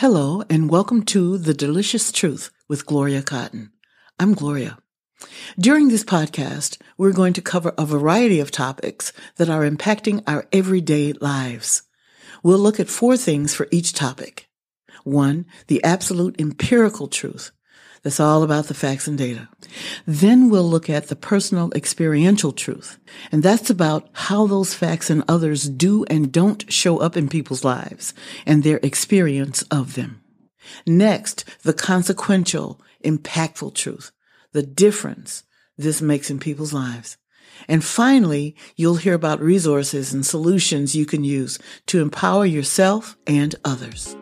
Hello, and welcome to The Delicious Truth with Gloria Cotton. I'm Gloria. During this podcast, we're going to cover a variety of topics that are impacting our everyday lives. We'll look at four things for each topic. One, the absolute empirical truth. That's all about the facts and data. Then we'll look at the personal experiential truth. And that's about how those facts and others do and don't show up in people's lives and their experience of them. Next, the consequential, impactful truth. The difference this makes in people's lives. And finally, you'll hear about resources and solutions you can use to empower yourself and others.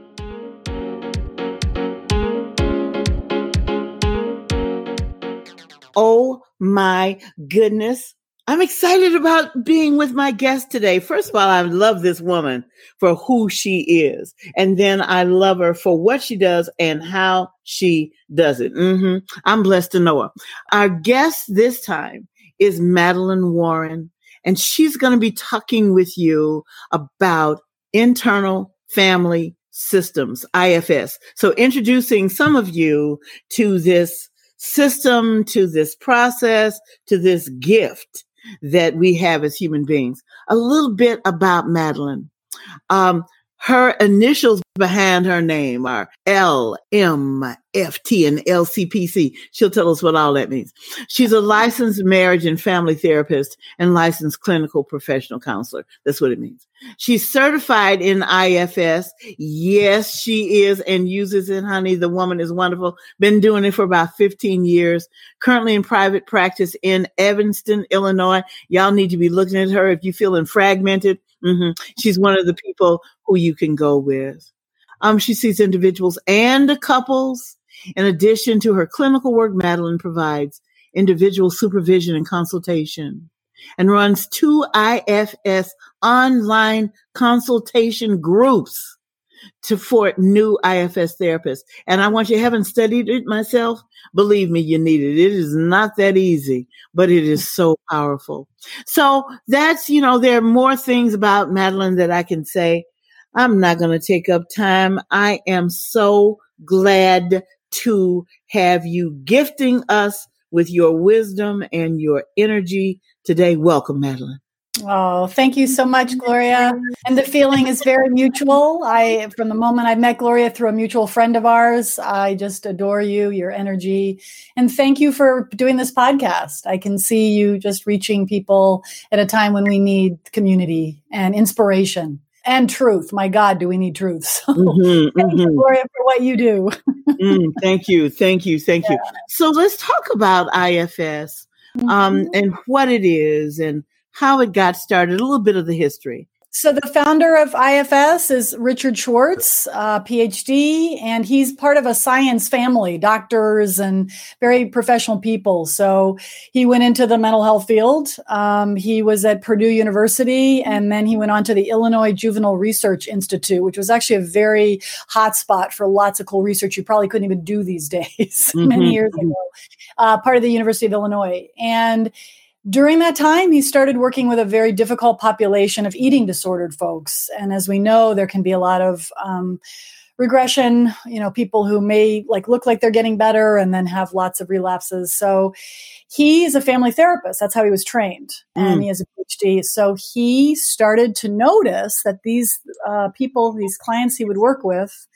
Oh my goodness. I'm excited about being with my guest today. First of all, I love this woman for who she is. And then I love her for what she does and how she does it. Mm-hmm. I'm blessed to know her. Our guest this time is Madeleine Warren, and she's going to be talking with you about internal family systems, IFS. So introducing some of you to this system, to this process, to this gift that we have as human beings. A little bit about Madeleine. Um, her initials behind her name are L, M, F, T, and LCPC. She'll tell us what all that means. She's a licensed marriage and family therapist and licensed clinical professional counselor. That's what it means. She's certified in IFS. Yes, she is and uses it, honey. The woman is wonderful. Been doing it for about 15 years. Currently in private practice in Evanston, Illinois. Y'all need to be looking at her if you're feeling fragmented Mm-hmm. She's one of the people who you can go with. Um, she sees individuals and couples. In addition to her clinical work, Madeleine provides individual supervision and consultation and runs two IFS online consultation groups to for new IFS therapists. And I want you, haven't studied it myself. Believe me, you need it. It is not that easy, but it is so powerful. So that's, you know, there are more things about Madeleine that I can say. I'm not going to take up time. I am so glad to have you gifting us with your wisdom and your energy today. Welcome, Madeleine. Oh, thank you so much, Gloria. And the feeling is very mutual. I, from the moment I met Gloria through a mutual friend of ours, I just adore you, your energy, and thank you for doing this podcast. I can see you just reaching people at a time when we need community and inspiration and truth. My God, do we need truth? So mm-hmm, thank mm-hmm. you, Gloria, for what you do. mm, thank you, thank you, thank yeah. you. So let's talk about IFS um, mm-hmm. and what it is and how it got started, a little bit of the history. So the founder of IFS is Richard Schwartz, uh, PhD, and he's part of a science family, doctors and very professional people. So he went into the mental health field. Um, he was at Purdue University, and then he went on to the Illinois Juvenile Research Institute, which was actually a very hot spot for lots of cool research you probably couldn't even do these days, mm-hmm. many years ago. Uh, part of the University of Illinois, and during that time, he started working with a very difficult population of eating disordered folks. And as we know, there can be a lot of um, regression, you know, people who may like look like they're getting better and then have lots of relapses. So he's a family therapist. That's how he was trained. Mm. And he has a PhD. So he started to notice that these uh, people, these clients he would work with,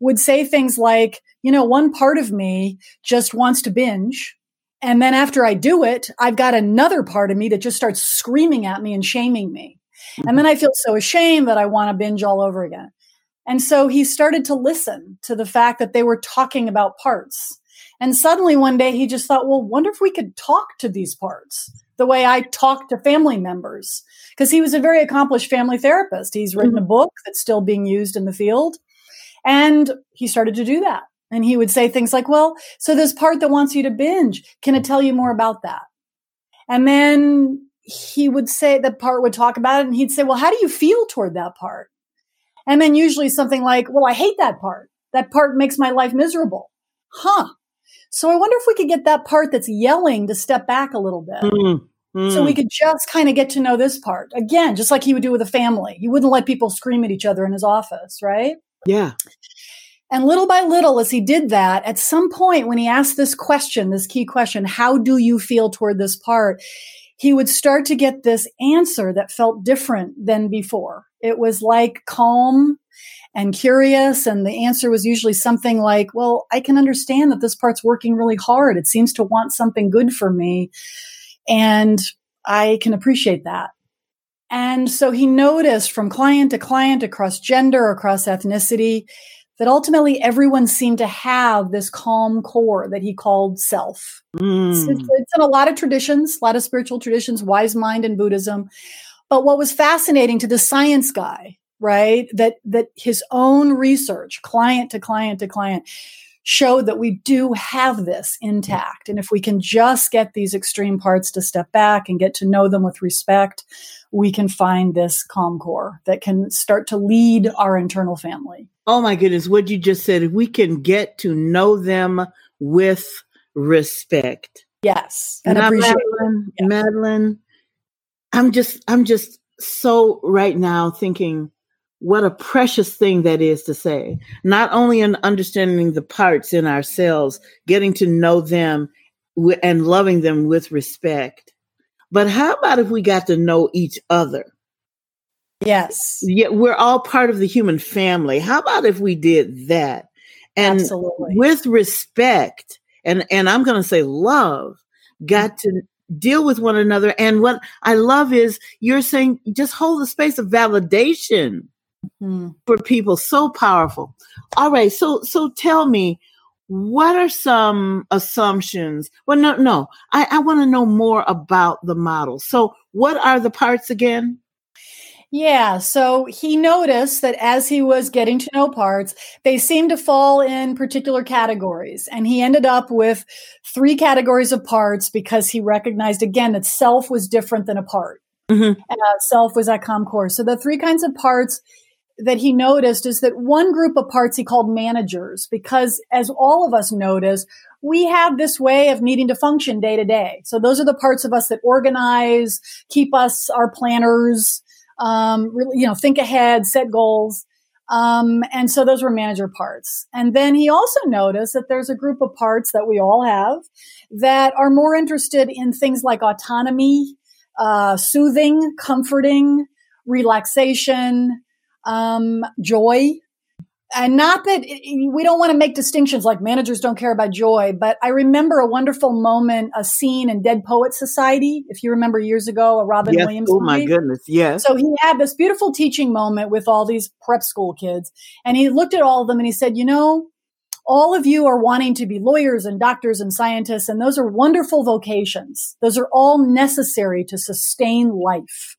would say things like, you know, one part of me just wants to binge and then after I do it, I've got another part of me that just starts screaming at me and shaming me. Mm-hmm. And then I feel so ashamed that I want to binge all over again. And so he started to listen to the fact that they were talking about parts. And suddenly one day he just thought, well, wonder if we could talk to these parts the way I talk to family members. Because he was a very accomplished family therapist. He's written mm-hmm. a book that's still being used in the field. And he started to do that. And he would say things like, well, so this part that wants you to binge, can it tell you more about that? And then he would say the part would talk about it and he'd say, well, how do you feel toward that part? And then usually something like, well, I hate that part. That part makes my life miserable. Huh. So I wonder if we could get that part that's yelling to step back a little bit. Mm, mm. So we could just kind of get to know this part. Again, just like he would do with a family. He wouldn't let people scream at each other in his office, right? Yeah. And little by little, as he did that, at some point when he asked this question, this key question, how do you feel toward this part? He would start to get this answer that felt different than before. It was like calm and curious. And the answer was usually something like, well, I can understand that this part's working really hard. It seems to want something good for me. And I can appreciate that. And so he noticed from client to client across gender, across ethnicity, that ultimately everyone seemed to have this calm core that he called self. Mm. It's, it's, in a lot of traditions, a lot of spiritual traditions, wise mind and Buddhism. But what was fascinating to the science guy, right, that that his own research, client to client to client, showed that we do have this intact. And if we can just get these extreme parts to step back and get to know them with respect, we can find this calm core that can start to lead our internal family. Oh my goodness, what you just said, if we can get to know them with respect. Yes. And, and Madeleine, yes. Madeleine, I'm just I'm just so right now thinking what a precious thing that is to say. Not only in understanding the parts in ourselves, getting to know them and loving them with respect, but how about if we got to know each other? Yes. Yeah, we're all part of the human family. How about if we did that? And Absolutely. with respect and and I'm going to say love, got to deal with one another. And what I love is you're saying just hold the space of validation mm-hmm. for people so powerful all right so so tell me what are some assumptions well no no i, I want to know more about the model so what are the parts again yeah, so he noticed that as he was getting to know parts, they seemed to fall in particular categories. And he ended up with three categories of parts because he recognized again that self was different than a part. Mm-hmm. Uh, self was at calm core. So the three kinds of parts that he noticed is that one group of parts he called managers, because as all of us notice, we have this way of needing to function day to day. So those are the parts of us that organize, keep us our planners, um, really, you know, think ahead, set goals. Um, and so those were manager parts. And then he also noticed that there's a group of parts that we all have that are more interested in things like autonomy, uh, soothing, comforting, relaxation, um, joy. And not that we don't want to make distinctions like managers don't care about joy, but I remember a wonderful moment, a scene in Dead Poet Society. If you remember years ago, a Robin yes. Williams. Oh movie. my goodness. Yes. So he had this beautiful teaching moment with all these prep school kids and he looked at all of them and he said, you know, all of you are wanting to be lawyers and doctors and scientists, and those are wonderful vocations. Those are all necessary to sustain life.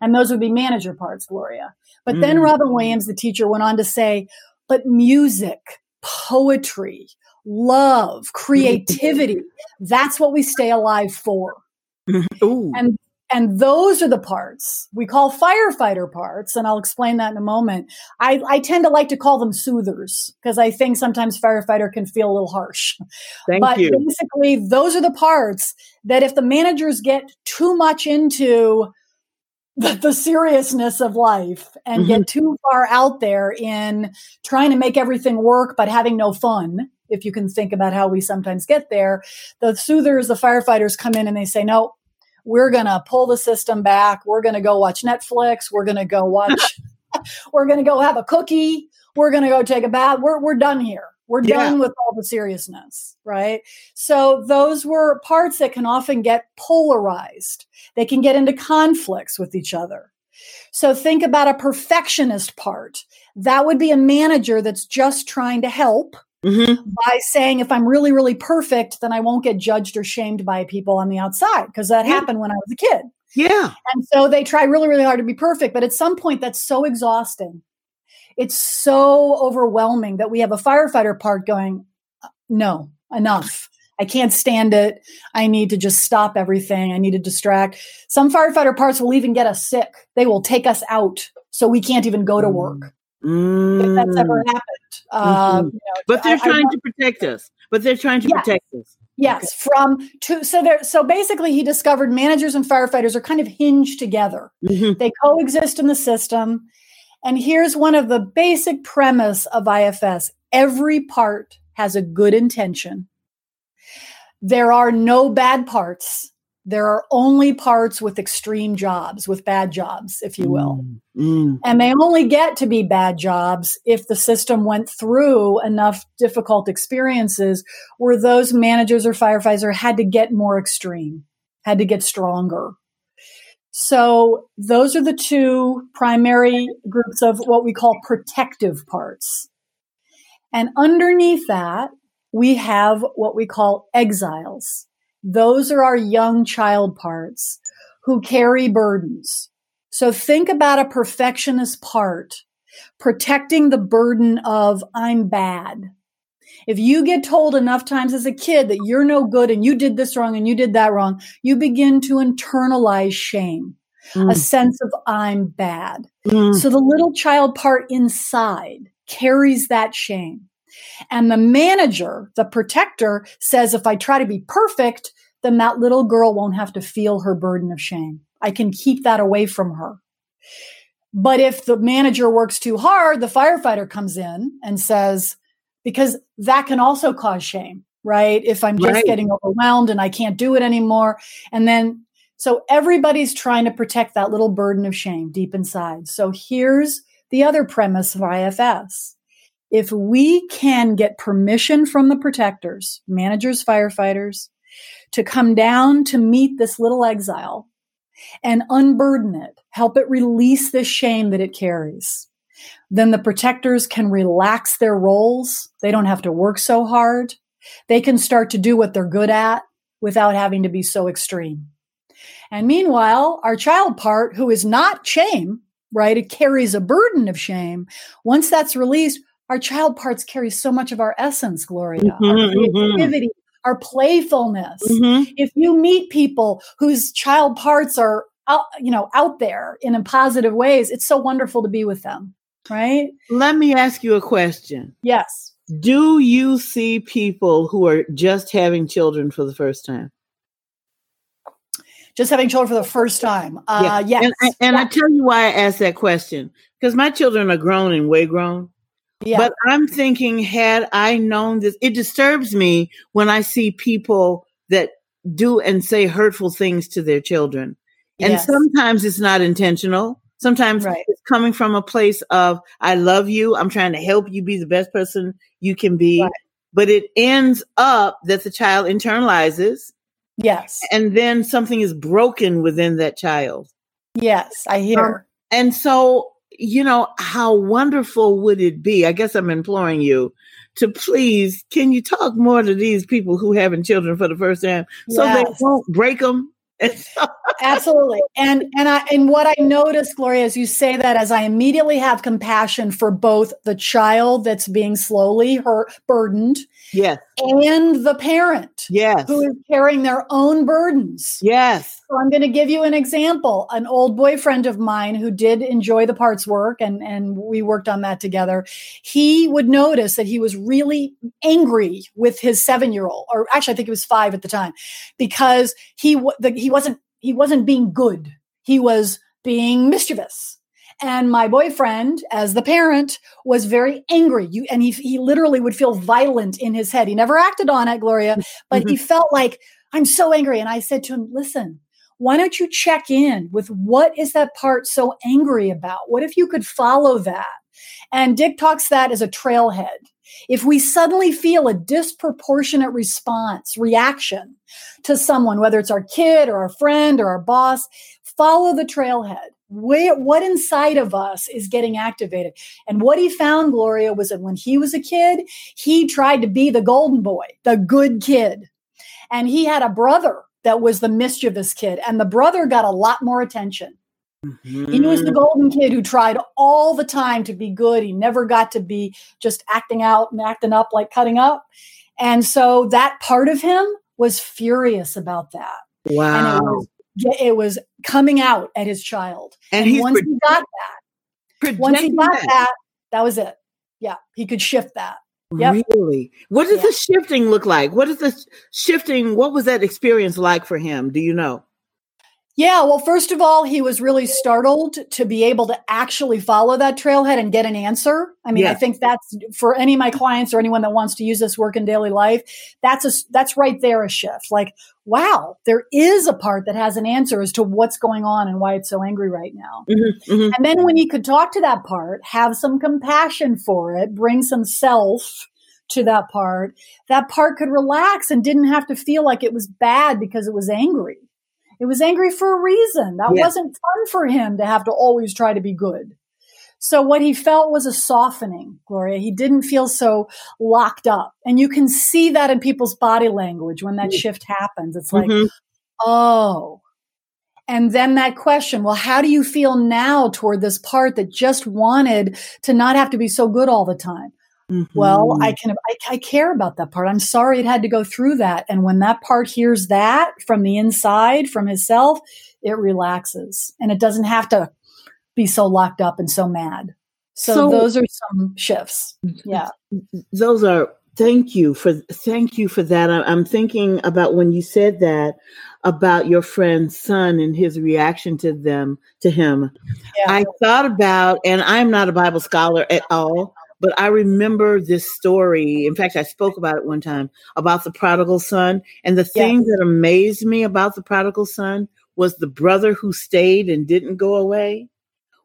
And those would be manager parts, Gloria. But mm. then Robin Williams, the teacher, went on to say, but music, poetry, love, creativity, that's what we stay alive for. Ooh. And and those are the parts we call firefighter parts. And I'll explain that in a moment. I, I tend to like to call them soothers because I think sometimes firefighter can feel a little harsh. Thank but you. basically, those are the parts that if the managers get too much into the, the seriousness of life and mm-hmm. get too far out there in trying to make everything work but having no fun if you can think about how we sometimes get there. The soothers the firefighters come in and they say no we're going to pull the system back. We're going to go watch netflix. We're going to go watch we're going to go have a cookie. We're going to go take a bath. We're, we're done here we're yeah. done with all the seriousness, right? So those were parts that can often get polarized. They can get into conflicts with each other. So think about a perfectionist part. That would be a manager that's just trying to help mm-hmm. by saying, if I'm really, really perfect, then I won't get judged or shamed by people on the outside because that yeah. happened when I was a kid. Yeah. And so they try really, really hard to be perfect. But at some point, that's so exhausting it's so overwhelming that we have a firefighter part going, no, enough. I can't stand it. I need to just stop everything. I need to distract. Some firefighter parts will even get us sick. They will take us out so we can't even go to work. Mm. If that's ever mm. happened. Mm-hmm. Um, you know, but they're I, trying I, to protect us. But they're trying to yes. protect us. Yes, okay. from two. So there. So basically, he discovered managers and firefighters are kind of hinged together. Mm-hmm. They coexist in the system. And here's one of the basic premise of IFS. every part has a good intention. There are no bad parts. There are only parts with extreme jobs, with bad jobs, if you will. Mm, mm. And they only get to be bad jobs if the system went through enough difficult experiences where those managers or firefighters had to get more extreme, had to get stronger. So those are the two primary groups of what we call protective parts. And underneath that, we have what we call exiles. Those are our young child parts who carry burdens. So think about a perfectionist part protecting the burden of I'm bad. If you get told enough times as a kid that you're no good and you did this wrong and you did that wrong, you begin to internalize shame, mm. a sense of I'm bad. Mm. So the little child part inside carries that shame. And the manager, the protector says, if I try to be perfect, then that little girl won't have to feel her burden of shame. I can keep that away from her. But if the manager works too hard, the firefighter comes in and says, because that can also cause shame, right? If I'm just right. getting overwhelmed and I can't do it anymore. And then, so everybody's trying to protect that little burden of shame deep inside. So here's the other premise of IFS if we can get permission from the protectors, managers, firefighters, to come down to meet this little exile and unburden it, help it release this shame that it carries, then the protectors can relax their roles. They don't have to work so hard. They can start to do what they're good at without having to be so extreme. And meanwhile, our child part, who is not shame, right? It carries a burden of shame. Once that's released, our child parts carry so much of our essence, Gloria, mm-hmm, our mm-hmm. creativity, mm-hmm. our playfulness. Mm-hmm. If you meet people whose child parts are out, you know, out there in positive ways, it's so wonderful to be with them, right? Let me ask you a question. Yes. Do you see people who are just having children for the first time? Just having children for the first time. Uh, yeah. Yes. And, I, and yeah. I tell you why I asked that question because my children are grown and way grown. Yeah. But I'm thinking, had I known this, it disturbs me when I see people that do and say hurtful things to their children. And yes. sometimes it's not intentional. Sometimes right. it's coming from a place of, I love you. I'm trying to help you be the best person you can be. Right. But it ends up that the child internalizes. Yes. And then something is broken within that child. Yes, I hear. Um, and so you know, how wonderful would it be? I guess I'm imploring you to please, can you talk more to these people who having children for the first time so yes. they won't break them? Absolutely. And and I and what I notice, Gloria, as you say that, as I immediately have compassion for both the child that's being slowly hurt, burdened, yes, and the parent, yes, who is carrying their own burdens, yes. So I'm going to give you an example. An old boyfriend of mine who did enjoy the parts work, and and we worked on that together. He would notice that he was really angry with his seven year old, or actually, I think he was five at the time, because he the, he wasn't he wasn't being good. He was being mischievous. And my boyfriend, as the parent, was very angry. You and he he literally would feel violent in his head. He never acted on it, Gloria, but mm-hmm. he felt like I'm so angry. And I said to him, listen, why don't you check in with what is that part so angry about? What if you could follow that? And Dick talks that as a trailhead. If we suddenly feel a disproportionate response, reaction to someone, whether it's our kid or our friend or our boss, follow the trailhead. What inside of us is getting activated? And what he found, Gloria, was that when he was a kid, he tried to be the golden boy, the good kid. And he had a brother that was the mischievous kid, and the brother got a lot more attention. Mm-hmm. He was the golden kid who tried all the time to be good. He never got to be just acting out and acting up like cutting up. And so that part of him was furious about that. Wow. And it was, it was coming out at his child. And, and once he got that, once he got that. that, was it. Yeah, he could shift that. Yep. Really? What does the shifting look like? What is the shifting? What was that experience like for him? Do you know? Yeah, well, first of all, he was really startled to be able to actually follow that trailhead and get an answer. I mean, yeah. I think that's for any of my clients or anyone that wants to use this work in daily life, that's a that's right there a shift. Like, wow, there is a part that has an answer as to what's going on and why it's so angry right now. Mm-hmm, mm-hmm. And then when he could talk to that part, have some compassion for it, bring some self to that part, that part could relax and didn't have to feel like it was bad because it was angry it was angry for a reason. That yeah. wasn't fun for him to have to always try to be good. So what he felt was a softening, Gloria. He didn't feel so locked up. And you can see that in people's body language when that mm-hmm. shift happens. It's like, mm-hmm. oh. And then that question, well, how do you feel now toward this part that just wanted to not have to be so good all the time? Mm-hmm. Well, I can, I, I, care about that part. I'm sorry it had to go through that. And when that part hears that from the inside, from himself, it relaxes and it doesn't have to be so locked up and so mad. So, so those are some shifts. Yeah. Those are, thank you for, thank you for that. I'm thinking about when you said that about your friend's son and his reaction to them, to him. Yeah. I thought about, and I'm not a Bible scholar at all but I remember this story. In fact, I spoke about it one time about the prodigal son. And the thing yes. that amazed me about the prodigal son was the brother who stayed and didn't go away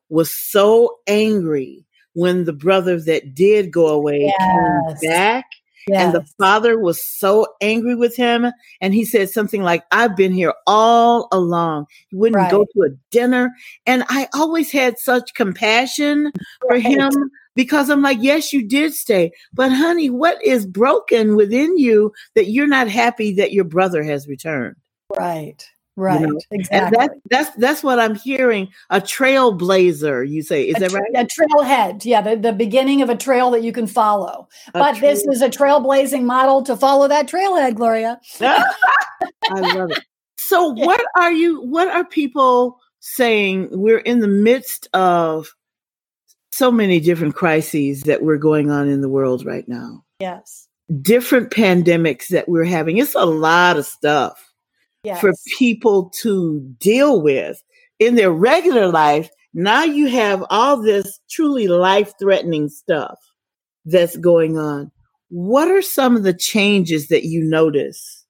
was so angry when the brother that did go away yes. came back. Yes. And the father was so angry with him. And he said something like, I've been here all along. He wouldn't right. go to a dinner. And I always had such compassion right. for him because I'm like, yes, you did stay. But honey, what is broken within you that you're not happy that your brother has returned? Right. Right. You know? Exactly. And that's that's that's what I'm hearing. A trailblazer, you say. Is a that right? A trailhead. Yeah, the, the beginning of a trail that you can follow. A but trail- this is a trailblazing model to follow that trailhead, Gloria. I love it. So what are you what are people saying? We're in the midst of so many different crises that we're going on in the world right now. Yes. Different pandemics that we're having. It's a lot of stuff yes. for people to deal with in their regular life. Now you have all this truly life threatening stuff that's going on. What are some of the changes that you notice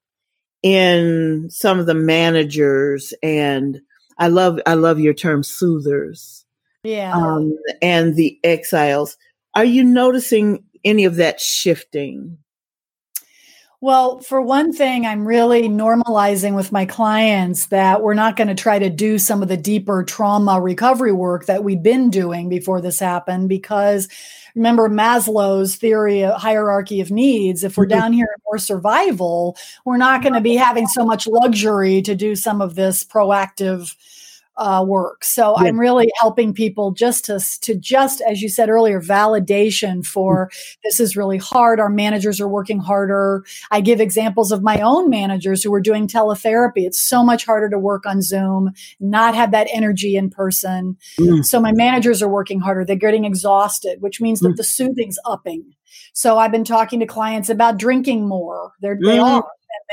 in some of the managers and I love I love your term soothers yeah. Um, and the exiles. Are you noticing any of that shifting? Well, for one thing, I'm really normalizing with my clients that we're not going to try to do some of the deeper trauma recovery work that we've been doing before this happened because remember Maslow's theory of hierarchy of needs. If we're mm-hmm. down here for survival, we're not going to be having so much luxury to do some of this proactive uh, work. So yeah. I'm really helping people just to, to just, as you said earlier, validation for mm-hmm. this is really hard. Our managers are working harder. I give examples of my own managers who are doing teletherapy. It's so much harder to work on Zoom, not have that energy in person. Mm. So my managers are working harder. They're getting exhausted, which means mm. that the soothing's upping. So I've been talking to clients about drinking more. They're, mm. they are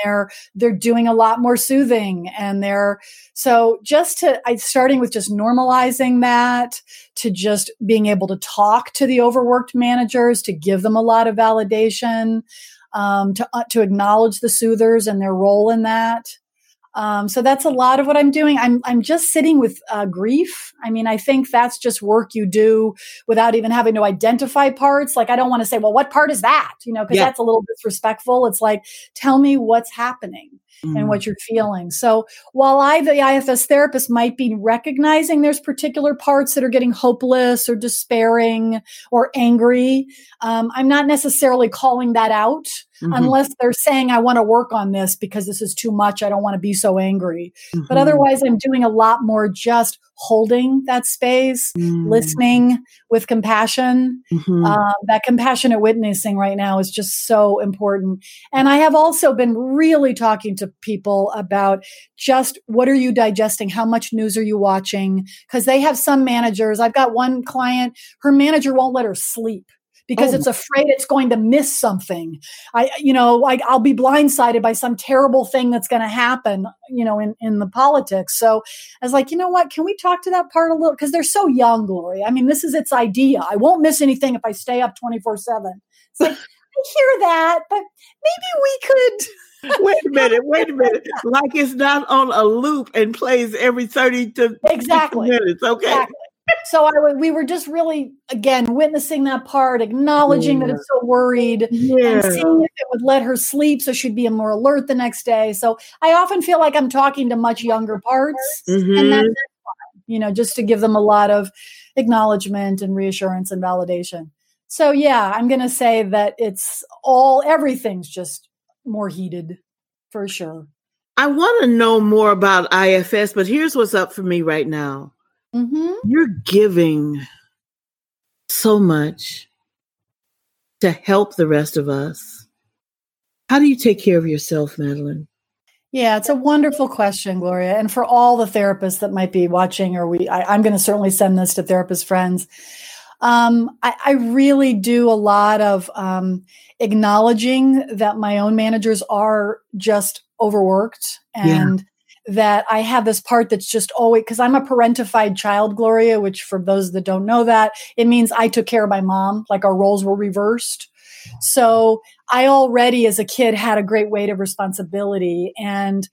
they're they're doing a lot more soothing and they're so just to I starting with just normalizing that to just being able to talk to the overworked managers to give them a lot of validation um, to uh, to acknowledge the soothers and their role in that um, so that's a lot of what I'm doing. I'm I'm just sitting with uh, grief. I mean, I think that's just work you do without even having to identify parts. Like I don't want to say, well, what part is that? You know, because yeah. that's a little disrespectful. It's like, tell me what's happening mm. and what you're feeling. So while I, the IFS therapist, might be recognizing there's particular parts that are getting hopeless or despairing or angry, um, I'm not necessarily calling that out. Mm-hmm. Unless they're saying, I want to work on this because this is too much. I don't want to be so angry. Mm-hmm. But otherwise, I'm doing a lot more just holding that space, mm. listening with compassion. Mm-hmm. Um, that compassionate witnessing right now is just so important. And I have also been really talking to people about just what are you digesting? How much news are you watching? Because they have some managers. I've got one client, her manager won't let her sleep because oh. it's afraid it's going to miss something. I, you know, like I'll be blindsided by some terrible thing that's going to happen, you know, in, in the politics. So I was like, you know what? Can we talk to that part a little? Because they're so young, Glory. I mean, this is its idea. I won't miss anything if I stay up 24 7. It's like, I hear that, but maybe we could wait a minute, wait a minute. Like it's not on a loop and plays every 30 to exactly minutes. Okay. Exactly. So I we were just really again witnessing that part, acknowledging yeah. that it's so worried, yeah. and seeing if it would let her sleep so she'd be more alert the next day. So I often feel like I'm talking to much younger parts, mm-hmm. and that's fine, you know, just to give them a lot of acknowledgement and reassurance and validation. So yeah, I'm going to say that it's all everything's just more heated for sure. I want to know more about IFS, but here's what's up for me right now. Mm-hmm. You're giving so much to help the rest of us. How do you take care of yourself, Madeleine? Yeah, it's a wonderful question, Gloria. And for all the therapists that might be watching, or we, I, am going to certainly send this to therapist friends. Um, I, I, really do a lot of um, acknowledging that my own managers are just overworked and yeah. that I have this part that's just always because I'm a parentified child, Gloria, which for those that don't know that, it means I took care of my mom, like our roles were reversed. So I already as a kid had a great weight of responsibility. And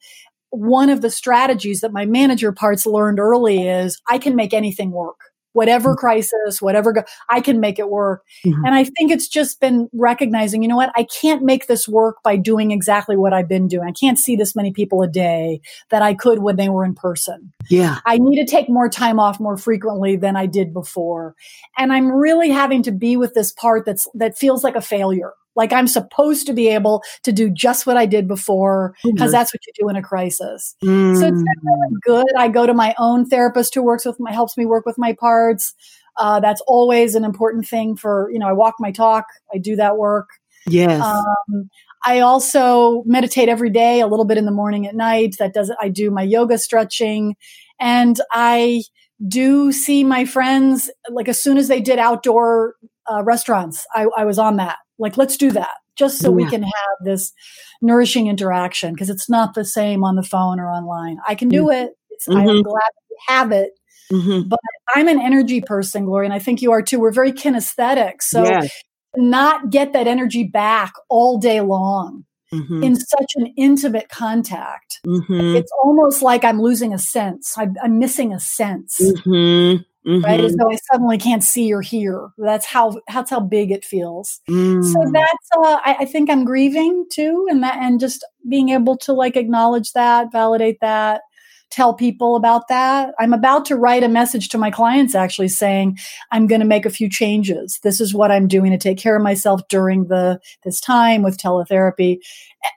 one of the strategies that my manager parts learned early is I can make anything work whatever mm-hmm. crisis, whatever, go- I can make it work. Mm-hmm. And I think it's just been recognizing, you know what? I can't make this work by doing exactly what I've been doing. I can't see this many people a day that I could when they were in person. Yeah. I need to take more time off more frequently than I did before. And I'm really having to be with this part that's, that feels like a failure. Like I'm supposed to be able to do just what I did before because that's what you do in a crisis. Mm. So it's really mm. good. I go to my own therapist who works with my, helps me work with my parts. Uh, that's always an important thing for, you know, I walk my talk. I do that work. Yes. Um, I also meditate every day, a little bit in the morning at night. That does, I do my yoga stretching and I do see my friends like as soon as they did outdoor uh, restaurants, I, I was on that. Like, let's do that just so yeah. we can have this nourishing interaction because it's not the same on the phone or online. I can do mm-hmm. it. Mm-hmm. I'm glad to have it. Mm-hmm. But I'm an energy person, Gloria, and I think you are too. We're very kinesthetic. So yes. not get that energy back all day long mm-hmm. in such an intimate contact. Mm-hmm. It's almost like I'm losing a sense. I'm, I'm missing a sense. Mm-hmm mm-hmm. right? As though I suddenly can't see or hear. That's how that's how big it feels. Mm. So that's uh, I, I, think I'm grieving too, and that and just being able to like acknowledge that, validate that, tell people about that. I'm about to write a message to my clients actually saying I'm going to make a few changes. This is what I'm doing to take care of myself during the this time with teletherapy,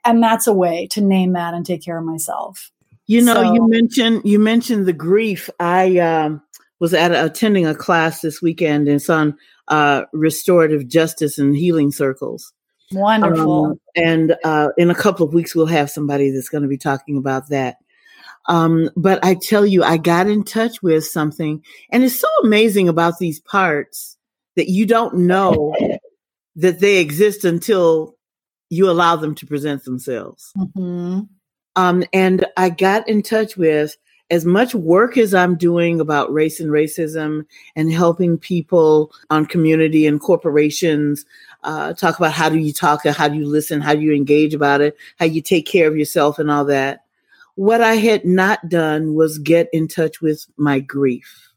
and that's a way to name that and take care of myself. You know, so, you mentioned you mentioned the grief. I um was at attending a class this weekend. And it's on uh, restorative justice and healing circles. Wonderful. Um, and uh, in a couple of weeks, we'll have somebody that's going to be talking about that. Um, but I tell you, I got in touch with something, and it's so amazing about these parts that you don't know that they exist until you allow them to present themselves. Mm-hmm. Um, and I got in touch with as much work as I'm doing about race and racism and helping people on community and corporations uh, talk about how do you talk, how do you listen, how do you engage about it, how you take care of yourself and all that. What I had not done was get in touch with my grief.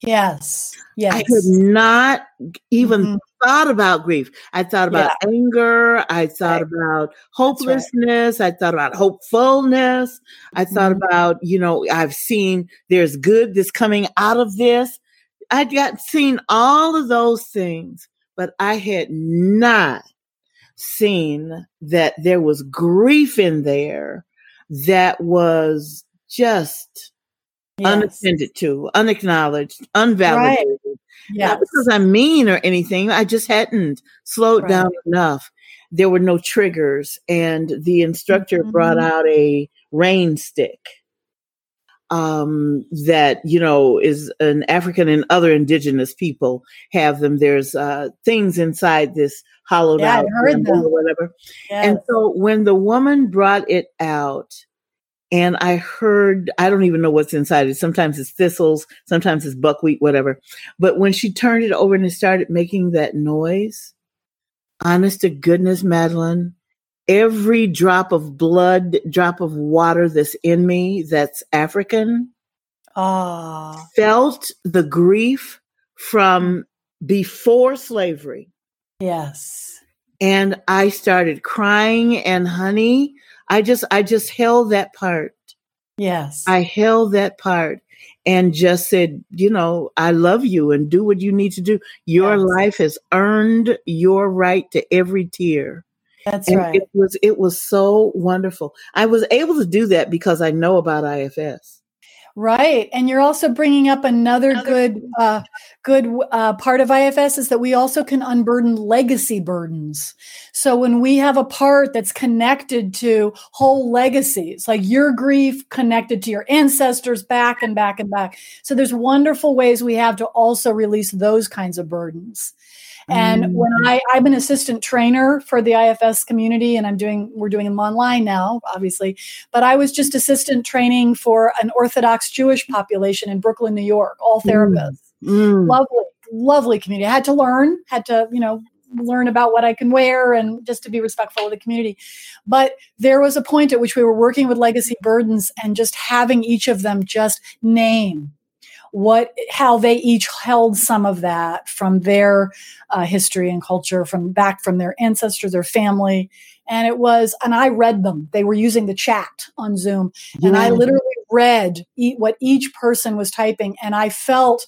Yes. Yes. I had not even mm-hmm. Thought about grief. I thought about yeah. anger. I thought right. about hopelessness. Right. I thought about hopefulness. I mm-hmm. thought about, you know, I've seen there's good that's coming out of this. I'd got seen all of those things, but I had not seen that there was grief in there that was just yes. unattended to, unacknowledged, unvalidated. Right. Yes. Not because I'm mean or anything. I just hadn't slowed right. down enough. There were no triggers, and the instructor mm-hmm. brought out a rain stick. um, that you know is an African and other indigenous people have them. There's uh, things inside this hollowed Yeah, I out heard or whatever. Yes. And so when the woman brought it out, and I heard, I don't even know what's inside it. Sometimes it's thistles, sometimes it's buckwheat, whatever. But when she turned it over and it started making that noise, honest to goodness, Madeleine, every drop of blood, drop of water that's in me that's African Ah, felt the grief from before slavery. yes. and I started crying and honey, I just I just held that part. Yes. I held that part and just said, you know, I love you and do what you need to do. Your Yes. life has earned your right to every tear. That's And right. it was it was so wonderful. I was able to do that because I know about IFS. Right. And you're also bringing up another, good uh, good uh, part of IFS is that we also can unburden legacy burdens. So when we have a part that's connected to whole legacies, like your grief connected to your ancestors back and back and back. So there's wonderful ways we have to also release those kinds of burdens. And Mm. when I, I'm an assistant trainer for the IFS community, and I'm doing, we're doing them online now, obviously. But I was just assistant training for an Orthodox Jewish population in Brooklyn, New York, all Mm. therapists. Mm. Lovely, lovely community. I had to learn, had to, you know, learn about what I can wear and just to be respectful of the community. But there was a point at which we were working with legacy burdens and just having each of them just name what how they each held some of that from their uh, history and culture from back from their ancestors their family. And it was and i read them. They were using the chat on zoom. And i literally read e- what each person was typing. And i felt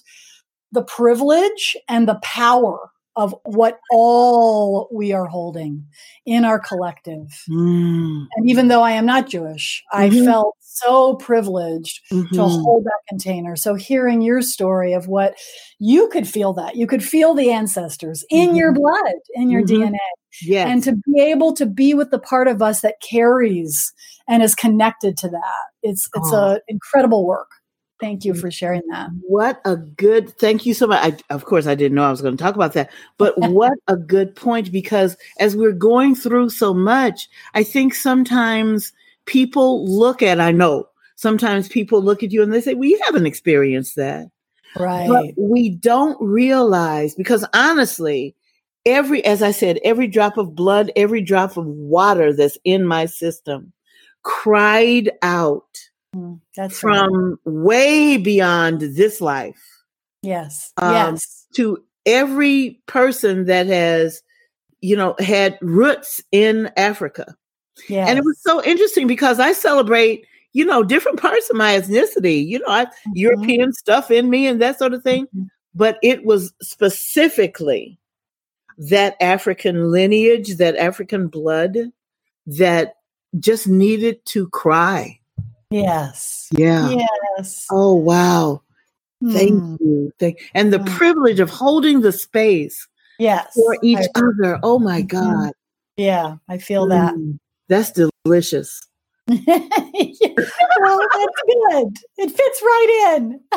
the privilege and the power of what all we are holding in our collective. Mm. and even though i am not jewish i Mhm. felt so privileged to Mhm. hold that container. So hearing your story of what you could feel that you could feel the ancestors in your blood, in your Mhm. DNA, Yes. and to be able to be with the part of us that carries and is connected to that. It's it's Oh. a incredible work. Thank you for sharing that. What a good thank you so much. I, of course, I didn't know I was going to talk about that, but what a good point because as we're going through so much, I think sometimes people look at, I know sometimes people look at you and they say, Well, haven't experienced that. But Right. we don't realize because honestly, every, as I said, every drop of blood, every drop of water that's in my system cried out Mm, That's right. from way beyond this life Yes. um, yes. to every person that has, you know, had roots in Africa. Yes. And it was so interesting because I celebrate, you know, different parts of my ethnicity, you know, I Mm-hmm. European stuff in me and that sort of thing. Mhm. But it was specifically that African lineage, that African blood that just needed to cry. Yes. Yeah. Yes. Oh, wow. Thank Mm, you. Thank and the Mm. privilege of holding the space Yes. for each I- other. Oh my Mhm. God. yeah, I feel that. That's delicious. Well, that's good. It fits right in.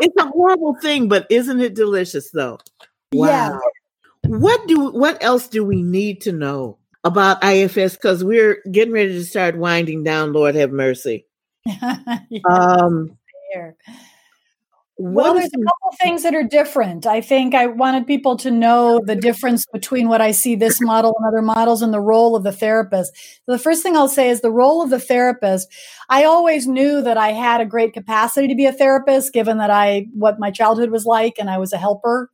It's a horrible thing, but isn't it delicious though? Yeah. Wow. What do what else do we need to know about IFS? Because we're getting ready to start winding down, Lord have mercy. Yeah, Um. What Well, there's a couple things that are different. I think I wanted people to know the difference between what I see this model and other models and the role of the therapist. So the first thing I'll say is the role of the therapist. I always knew that I had a great capacity to be a therapist, given that I what my childhood was like and I was a helper.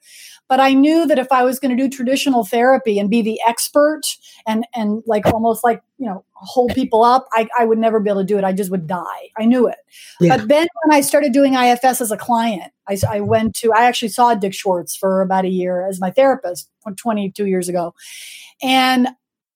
But I knew that if I was going to do traditional therapy and be the expert and and like almost like you know hold people up, I, I would never be able to do it. I just would die. I knew it. Yeah. But then when I started doing IFS as a client, I, I went to, I actually saw Dick Schwartz for about a year as my therapist 22 years ago. And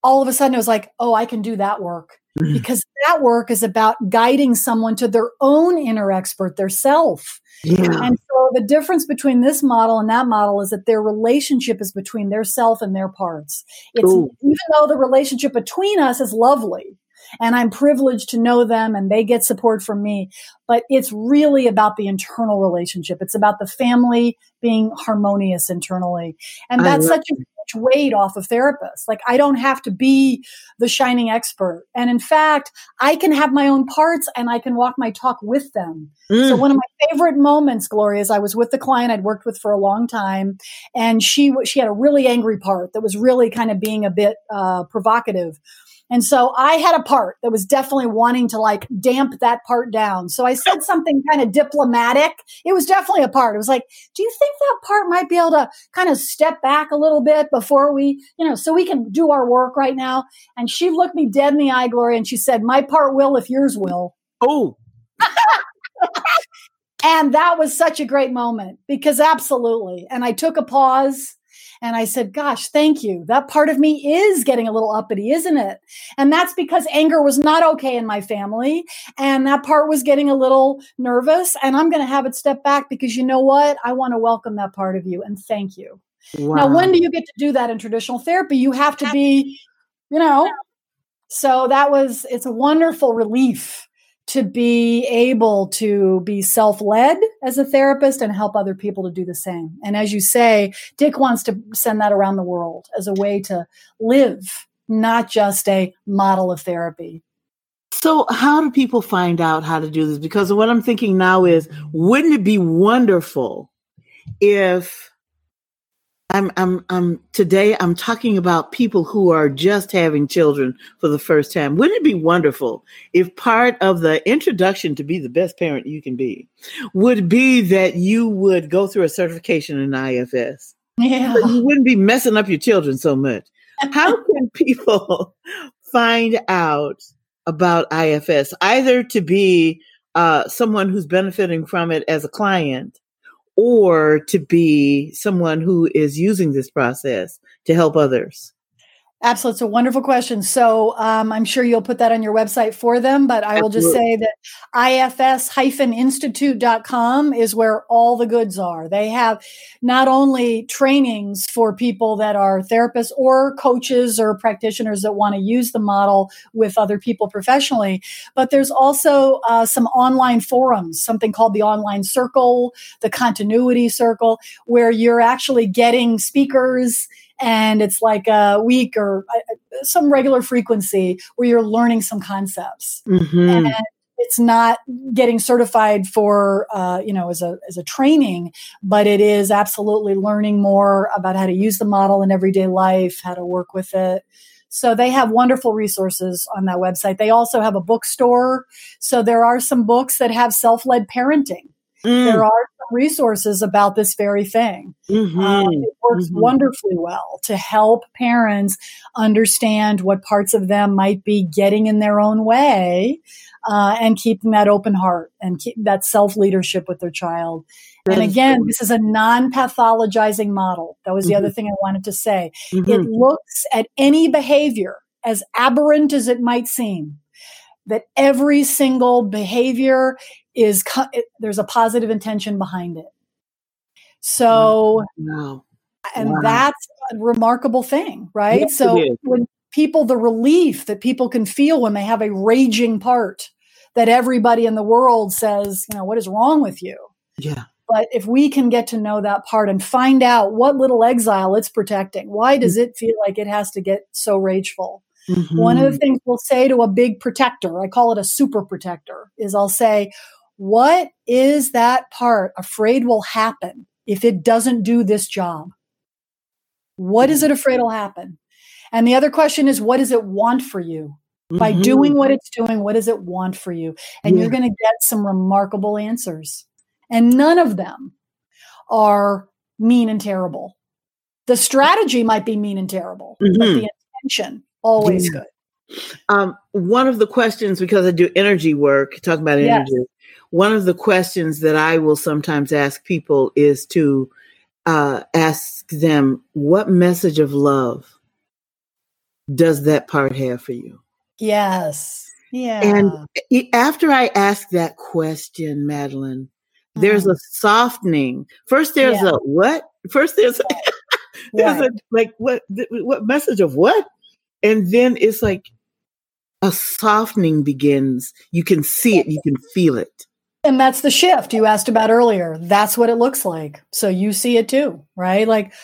all of a sudden it was like, oh, I can do that work. Because that work is about guiding someone to their own inner expert, their self. yeah. And so the difference between this model and that model is that their relationship is between their self and their parts. It's Ooh. even though the relationship between us is lovely, and I'm privileged to know them and they get support from me. But it's really about the internal relationship. It's about the family being harmonious internally. And that's such a weight off of therapists. Like I don't have to be the shining expert. And in fact, I can have my own parts and I can walk my talk with them. Mm. So one of my favorite moments, Gloria, is I was with the client I'd worked with for a long time and she, she had a really angry part that was really kind of being a bit, uh, provocative. And so I had a part that was definitely wanting to like damp that part down. So I said something kind of diplomatic. It was definitely a part. It was like, do you think that part might be able to kind of step back a little bit before we, you know, so we can do our work right now? And she looked me dead in the eye, Gloria, and she said, my part will if yours will. Oh. and that was such a great moment because absolutely. And I took a pause and I said, gosh, thank you. That part of me is getting a little uppity, isn't it? And that's because anger was not okay in my family. And that part was getting a little nervous. And I'm going to have it step back because you know what? I want to welcome that part of you and thank you. Wow. Now, when do you get to do that in traditional therapy? You have to be, you know, so that was, it's a wonderful relief to be able to be self led as a therapist and help other people to do the same. And as you say, Dick wants to send that around the world as a way to live, not just a model of therapy. So, how do people find out how to do this? Because what I'm thinking now is, wouldn't it be wonderful if I'm, I'm, I'm, today I'm talking about people who are just having children for the first time. Wouldn't it be wonderful if part of the introduction to be the best parent you can be would be that you would go through a certification in IFS? Yeah. you wouldn't be messing up your children so much. How can people find out about IFS? Either to be uh, someone who's benefiting from it as a client or to be someone who is using this process to help others? Absolutely. It's a wonderful question. So um, I'm sure you'll put that on your website for them, but I will just say that ifs-institute.com is where all the goods are. They have not only trainings for people that are therapists or coaches or practitioners that want to use the model with other people professionally, but there's also uh, some online forums, something called the online circle, the continuity circle, where you're actually getting speakers and it's like a week or some regular frequency where you're learning some concepts. Mm-hmm. And it's not getting certified for uh, you know as a as a training, but it is absolutely learning more about how to use the model in everyday life, how to work with it. So they have wonderful resources on that website. They also have a bookstore. So there are some books that have self-led parenting. Mm. There are resources about this very thing. Mm-hmm. Um, it works mm-hmm. wonderfully well to help parents understand what parts of them might be getting in their own way uh, and keeping that open heart and keep that self leadership with their child. And again, this is a non pathologizing model. That was the mm-hmm. other thing I wanted to say. It mm-hmm. looks at any behavior, as aberrant as it might seem, that every single behavior is there's a positive intention behind it. So, wow. and wow. that's a remarkable thing, right? Yes, so when people, the relief that people can feel when they have a raging part that everybody in the world says, you know, what is wrong with you? Yeah. But if we can get to know that part and find out what little exile it's protecting, why does mm-hmm. it feel like it has to get so rageful? Mm-hmm. One of the things we'll say to a big protector, I call it a super protector, is I'll say, what is that part afraid will happen if it doesn't do this job? What is it afraid will happen? And the other question is, what does it want for you? Mm-hmm. By doing what it's doing, what does it want for you? And yeah. you're going to get some remarkable answers. And none of them are mean and terrible. The strategy might be mean and terrible, mm-hmm. but the intention always yeah. good. Um, one of the questions, because I do energy work, talking about energy, yes one of the questions that I will sometimes ask people is to uh, ask them, what message of love does that part have for you? Yes. Yeah. And after I ask that question, Madeleine, mm-hmm. there's a softening. First, there's yeah. a what? First, there's a, there's a like what? What message of what? And then it's like, a softening begins. You can see it, you can feel it. And that's the shift you asked about earlier. That's what it looks like. So you see it too, right? Like,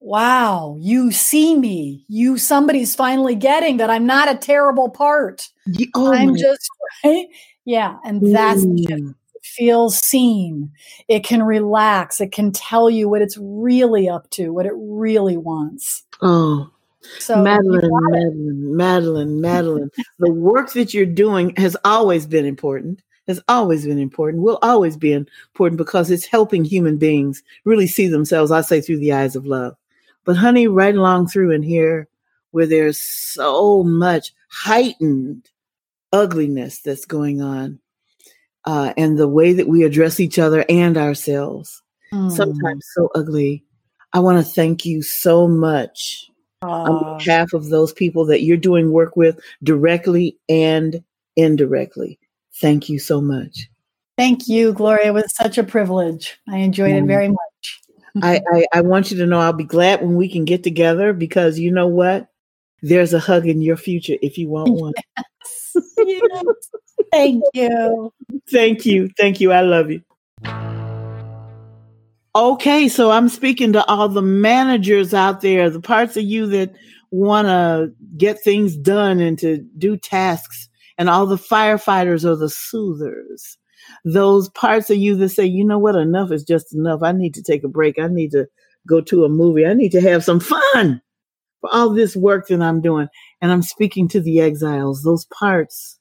wow, you see me. You somebody's finally getting that I'm not a terrible part. Oh I'm just right. Yeah. And that's mm. feels seen. It can relax. It can tell you what it's really up to, what it really wants. Oh, so Madeleine, Madeleine, Madeleine, Madeleine. the work that you're doing has always been important. Has always been important. Will always be important because it's helping human beings really see themselves. I say through the eyes of love. But honey, right along through in here, where there's so much heightened ugliness that's going on, uh, and the way that we address each other and ourselves, mm. sometimes so ugly. I want to thank you so much on behalf of those people that you're doing work with directly and indirectly. Thank you so much. Thank you, Gloria. It was such a privilege. I enjoyed mm. it very much. I, I, I want you to know I'll be glad when we can get together because you know what? There's a hug in your future if you want one. Yes. yes. Thank you. Thank you. Thank you. I love you. Okay, so I'm speaking to all the managers out there, the parts of you that want to get things done and to do tasks, and all the firefighters or the soothers. Those parts of you that say, you know what, enough is just enough. I need to take a break. I need to go to a movie. I need to have some fun for all this work that I'm doing. And I'm speaking to the exiles, those parts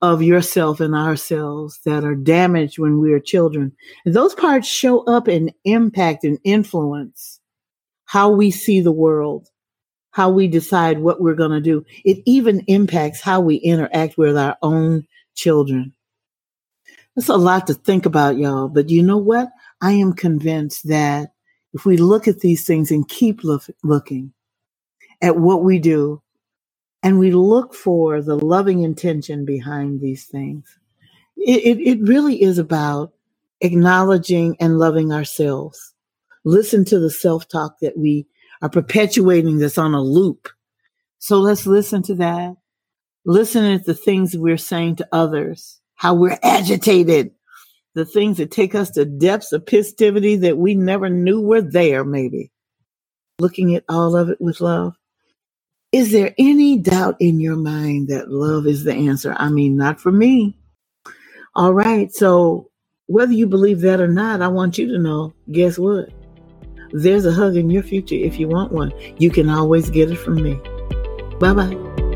of yourself and ourselves that are damaged when we are children. And those parts show up and impact and influence how we see the world, how we decide what we're going to do. It even impacts how we interact with our own children. That's a lot to think about, y'all. But you know what? I am convinced that if we look at these things and keep look, looking at what we do, and we look for the loving intention behind these things. It, it, it, really is about acknowledging and loving ourselves. Listen to the self talk that we are perpetuating that's on a loop. So let's listen to that. Listen at the things we're saying to others, how we're agitated, the things that take us to depths of pistivity that we never knew were there, maybe. Looking at all of it with love. Is there any doubt in your mind that love is the answer? I mean, not for me. All right. So, whether you believe that or not, I want you to know guess what? There's a hug in your future if you want one. You can always get it from me. Bye bye.